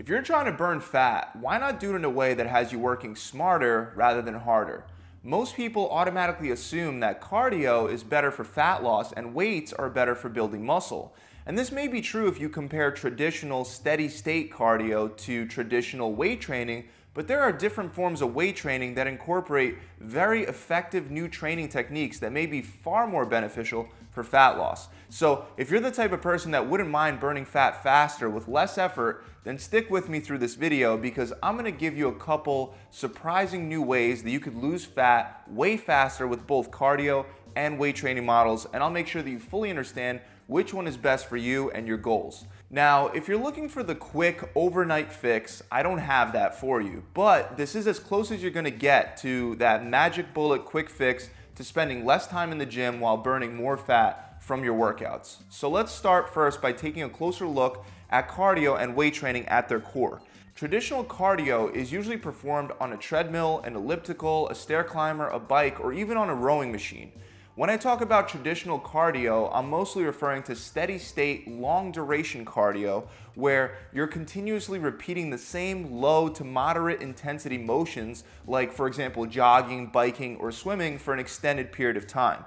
If you're trying to burn fat, why not do it in a way that has you working smarter rather than harder? Most people automatically assume that cardio is better for fat loss and weights are better for building muscle. And this may be true if you compare traditional steady state cardio to traditional weight training, but there are different forms of weight training that incorporate very effective new training techniques that may be far more beneficial for fat loss. So, if you're the type of person that wouldn't mind burning fat faster with less effort, then stick with me through this video because I'm gonna give you a couple surprising new ways that you could lose fat way faster with both cardio and weight training models, and I'll make sure that you fully understand which one is best for you and your goals. Now, if you're looking for the quick overnight fix, I don't have that for you, but this is as close as you're gonna get to that magic bullet quick fix to spending less time in the gym while burning more fat from your workouts. So let's start first by taking a closer look at cardio and weight training at their core. Traditional cardio is usually performed on a treadmill, an elliptical, a stair climber, a bike, or even on a rowing machine. When I talk about traditional cardio, I'm mostly referring to steady state, long duration cardio, where you're continuously repeating the same low to moderate intensity motions, like, for example, jogging, biking, or swimming for an extended period of time.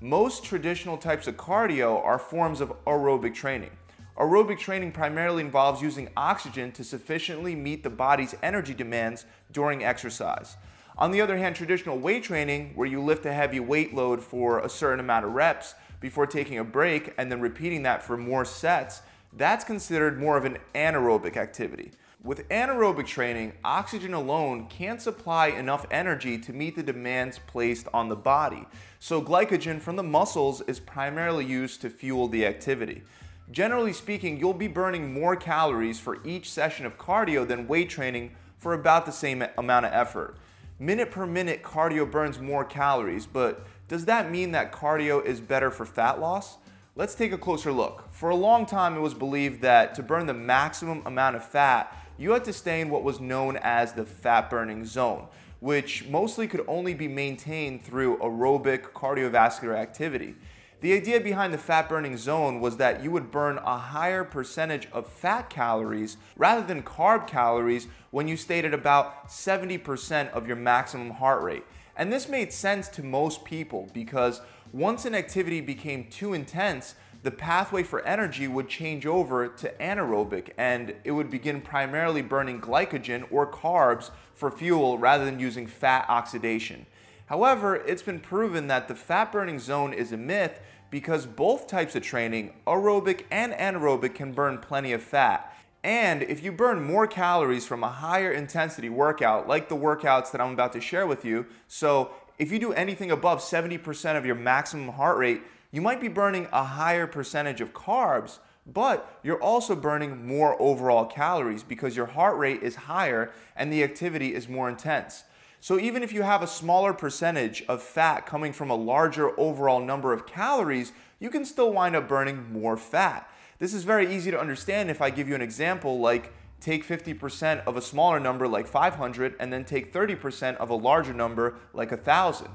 Most traditional types of cardio are forms of aerobic training. Aerobic training primarily involves using oxygen to sufficiently meet the body's energy demands during exercise. On the other hand, traditional weight training, where you lift a heavy weight load for a certain amount of reps before taking a break and then repeating that for more sets, that's considered more of an anaerobic activity. With anaerobic training, oxygen alone can't supply enough energy to meet the demands placed on the body. So glycogen from the muscles is primarily used to fuel the activity. Generally speaking, you'll be burning more calories for each session of cardio than weight training for about the same amount of effort minute per minute cardio burns more calories, but does that mean that cardio is better for fat loss? Let's take a closer look. For a long time, it was believed that to burn the maximum amount of fat, you had to stay in what was known as the fat burning zone, which mostly could only be maintained through aerobic cardiovascular activity. The idea behind the fat burning zone was that you would burn a higher percentage of fat calories rather than carb calories when you stayed at about 70% of your maximum heart rate. And this made sense to most people because once an activity became too intense, the pathway for energy would change over to anaerobic and it would begin primarily burning glycogen or carbs for fuel rather than using fat oxidation. However, it's been proven that the fat burning zone is a myth because both types of training, aerobic and anaerobic, can burn plenty of fat. And if you burn more calories from a higher intensity workout, like the workouts that I'm about to share with you, so if you do anything above 70% of your maximum heart rate, you might be burning a higher percentage of carbs, but you're also burning more overall calories because your heart rate is higher and the activity is more intense. So even if you have a smaller percentage of fat coming from a larger overall number of calories, you can still wind up burning more fat. This is very easy to understand if I give you an example like take 50% of a smaller number like 500 and then take 30% of a larger number like 1000.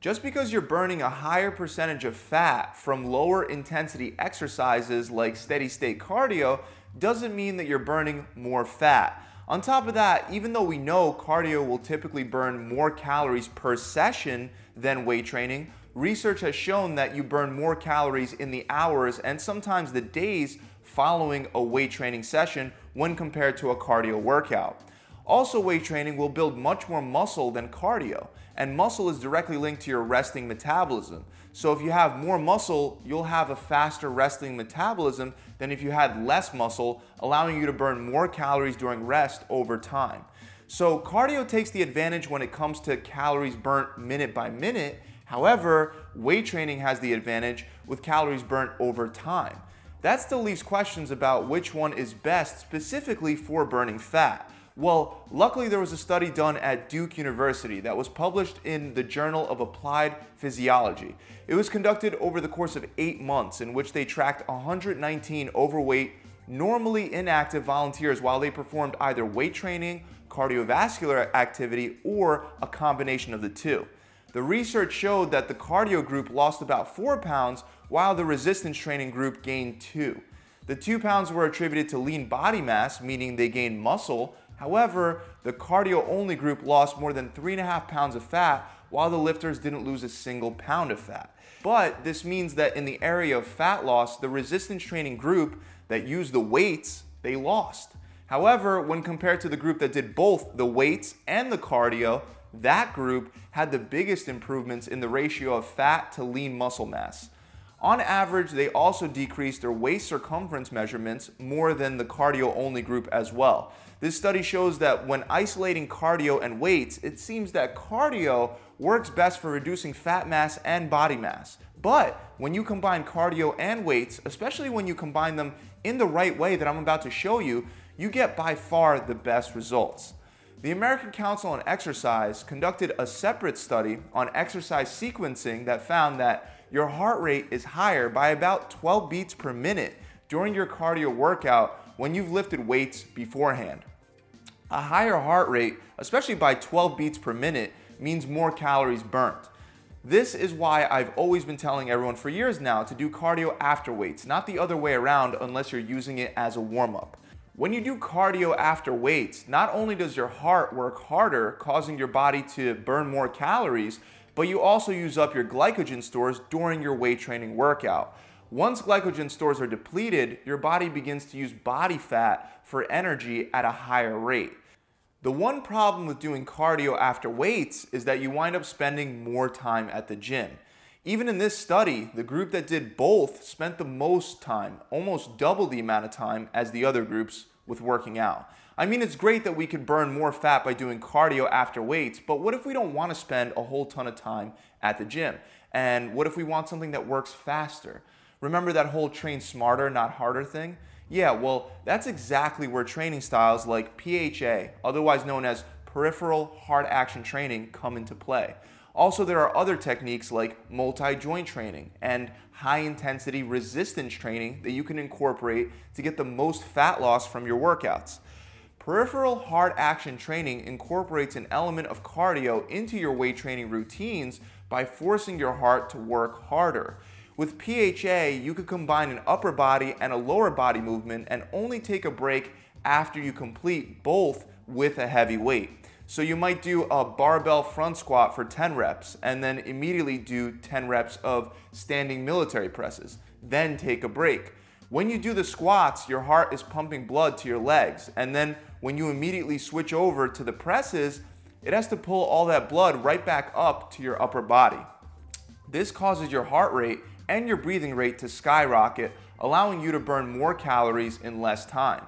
Just because you're burning a higher percentage of fat from lower intensity exercises like steady state cardio doesn't mean that you're burning more fat. On top of that, even though we know cardio will typically burn more calories per session than weight training, research has shown that you burn more calories in the hours and sometimes the days following a weight training session when compared to a cardio workout. Also, weight training will build much more muscle than cardio, and muscle is directly linked to your resting metabolism. So, if you have more muscle, you'll have a faster resting metabolism than if you had less muscle, allowing you to burn more calories during rest over time. So, cardio takes the advantage when it comes to calories burnt minute by minute. However, weight training has the advantage with calories burnt over time. That still leaves questions about which one is best specifically for burning fat. Well, luckily there was a study done at Duke University that was published in the Journal of Applied Physiology. It was conducted over the course of eight months in which they tracked 119 overweight, normally inactive volunteers while they performed either weight training, cardiovascular activity, or a combination of the two. The research showed that the cardio group lost about four pounds while the resistance training group gained two. The 2 pounds were attributed to lean body mass, meaning they gained muscle. However, the cardio only group lost more than 3.5 pounds of fat, while the lifters didn't lose a single pound of fat. But this means that in the area of fat loss, the resistance training group that used the weights, they lost. However, when compared to the group that did both the weights and the cardio, that group had the biggest improvements in the ratio of fat to lean muscle mass. On average, they also decreased their waist circumference measurements more than the cardio only group as well. This study shows that when isolating cardio and weights, it seems that cardio works best for reducing fat mass and body mass. But when you combine cardio and weights, especially when you combine them in the right way that I'm about to show you, you get by far the best results. The American Council on Exercise conducted a separate study on exercise sequencing that found that your heart rate is higher by about 12 beats per minute during your cardio workout when you've lifted weights beforehand. A higher heart rate, especially by 12 beats per minute, means more calories burnt. This is why I've always been telling everyone for years now to do cardio after weights, not the other way around unless you're using it as a warm up. When you do cardio after weights, not only does your heart work harder, causing your body to burn more calories, but you also use up your glycogen stores during your weight training workout. Once glycogen stores are depleted, your body begins to use body fat for energy at a higher rate. The one problem with doing cardio after weights is that you wind up spending more time at the gym. Even in this study, the group that did both spent the most time, almost double the amount of time as the other groups with working out. I mean, it's great that we could burn more fat by doing cardio after weights, but what if we don't want to spend a whole ton of time at the gym? And what if we want something that works faster? Remember that whole train smarter, not harder thing? Yeah, well, that's exactly where training styles like PHA, otherwise known as peripheral heart action training, come into play. Also, there are other techniques like multi-joint training and high intensity resistance training that you can incorporate to get the most fat loss from your workouts. Peripheral heart action training incorporates an element of cardio into your weight training routines by forcing your heart to work harder. With PHA, you could combine an upper body and a lower body movement and only take a break after you complete both with a heavy weight. So you might do a barbell front squat for 10 reps and then immediately do 10 reps of standing military presses, then take a break. When you do the squats, your heart is pumping blood to your legs. And then when you immediately switch over to the presses, it has to pull all that blood right back up to your upper body. This causes your heart rate and your breathing rate to skyrocket, allowing you to burn more calories in less time.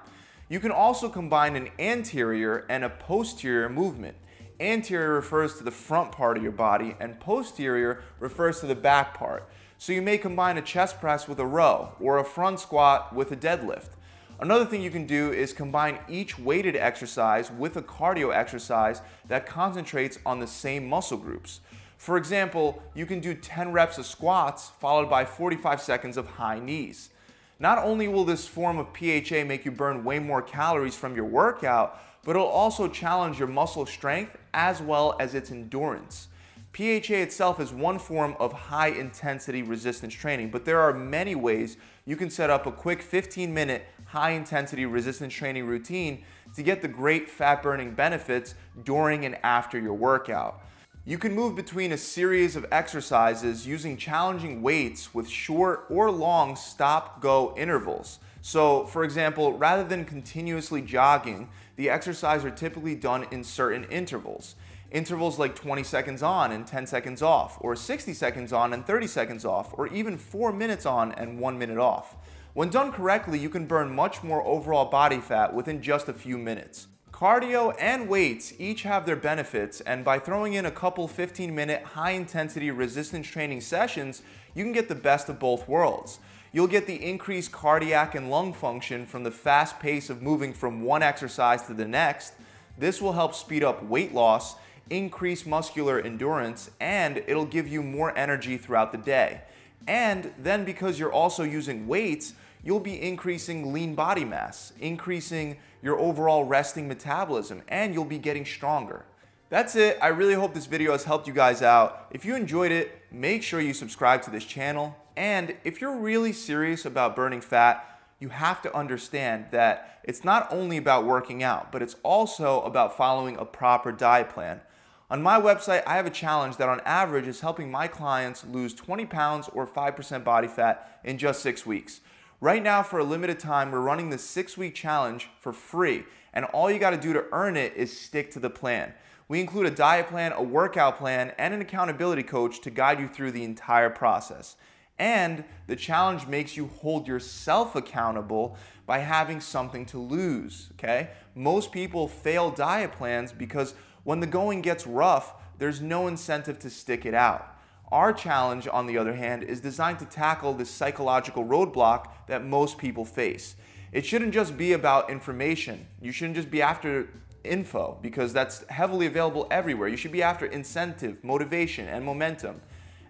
You can also combine an anterior and a posterior movement. Anterior refers to the front part of your body and posterior refers to the back part. So you may combine a chest press with a row or a front squat with a deadlift. Another thing you can do is combine each weighted exercise with a cardio exercise that concentrates on the same muscle groups. For example, you can do 10 reps of squats followed by 45 seconds of high knees. Not only will this form of PHA make you burn way more calories from your workout, but it'll also challenge your muscle strength as well as its endurance. PHA itself is one form of high intensity resistance training, but there are many ways you can set up a quick 15 minute high intensity resistance training routine to get the great fat burning benefits during and after your workout. You can move between a series of exercises using challenging weights with short or long stop go intervals. So, for example, rather than continuously jogging, the exercises are typically done in certain intervals. Intervals like 20 seconds on and 10 seconds off, or 60 seconds on and 30 seconds off, or even 4 minutes on and 1 minute off. When done correctly, you can burn much more overall body fat within just a few minutes. Cardio and weights each have their benefits, and by throwing in a couple 15 minute high intensity resistance training sessions, you can get the best of both worlds. You'll get the increased cardiac and lung function from the fast pace of moving from one exercise to the next. This will help speed up weight loss increase muscular endurance, and it'll give you more energy throughout the day. And then because you're also using weights, you'll be increasing lean body mass, increasing your overall resting metabolism, and you'll be getting stronger. That's it. I really hope this video has helped you guys out. If you enjoyed it, make sure you subscribe to this channel. And if you're really serious about burning fat, you have to understand that it's not only about working out, but it's also about following a proper diet plan. On my website, I have a challenge that on average is helping my clients lose 20 pounds or 5% body fat in just six weeks. Right now, for a limited time, we're running the six week challenge for free, and all you gotta do to earn it is stick to the plan. We include a diet plan, a workout plan, and an accountability coach to guide you through the entire process. And the challenge makes you hold yourself accountable by having something to lose, okay? Most people fail diet plans because when the going gets rough, there's no incentive to stick it out. Our challenge, on the other hand, is designed to tackle this psychological roadblock that most people face. It shouldn't just be about information. You shouldn't just be after info because that's heavily available everywhere. You should be after incentive, motivation, and momentum.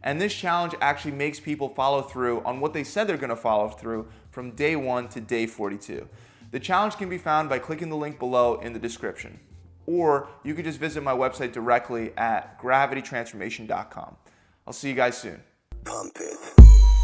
And this challenge actually makes people follow through on what they said they're gonna follow through from day one to day 42. The challenge can be found by clicking the link below in the description. Or you could just visit my website directly at gravitytransformation.com. I'll see you guys soon. Pump it.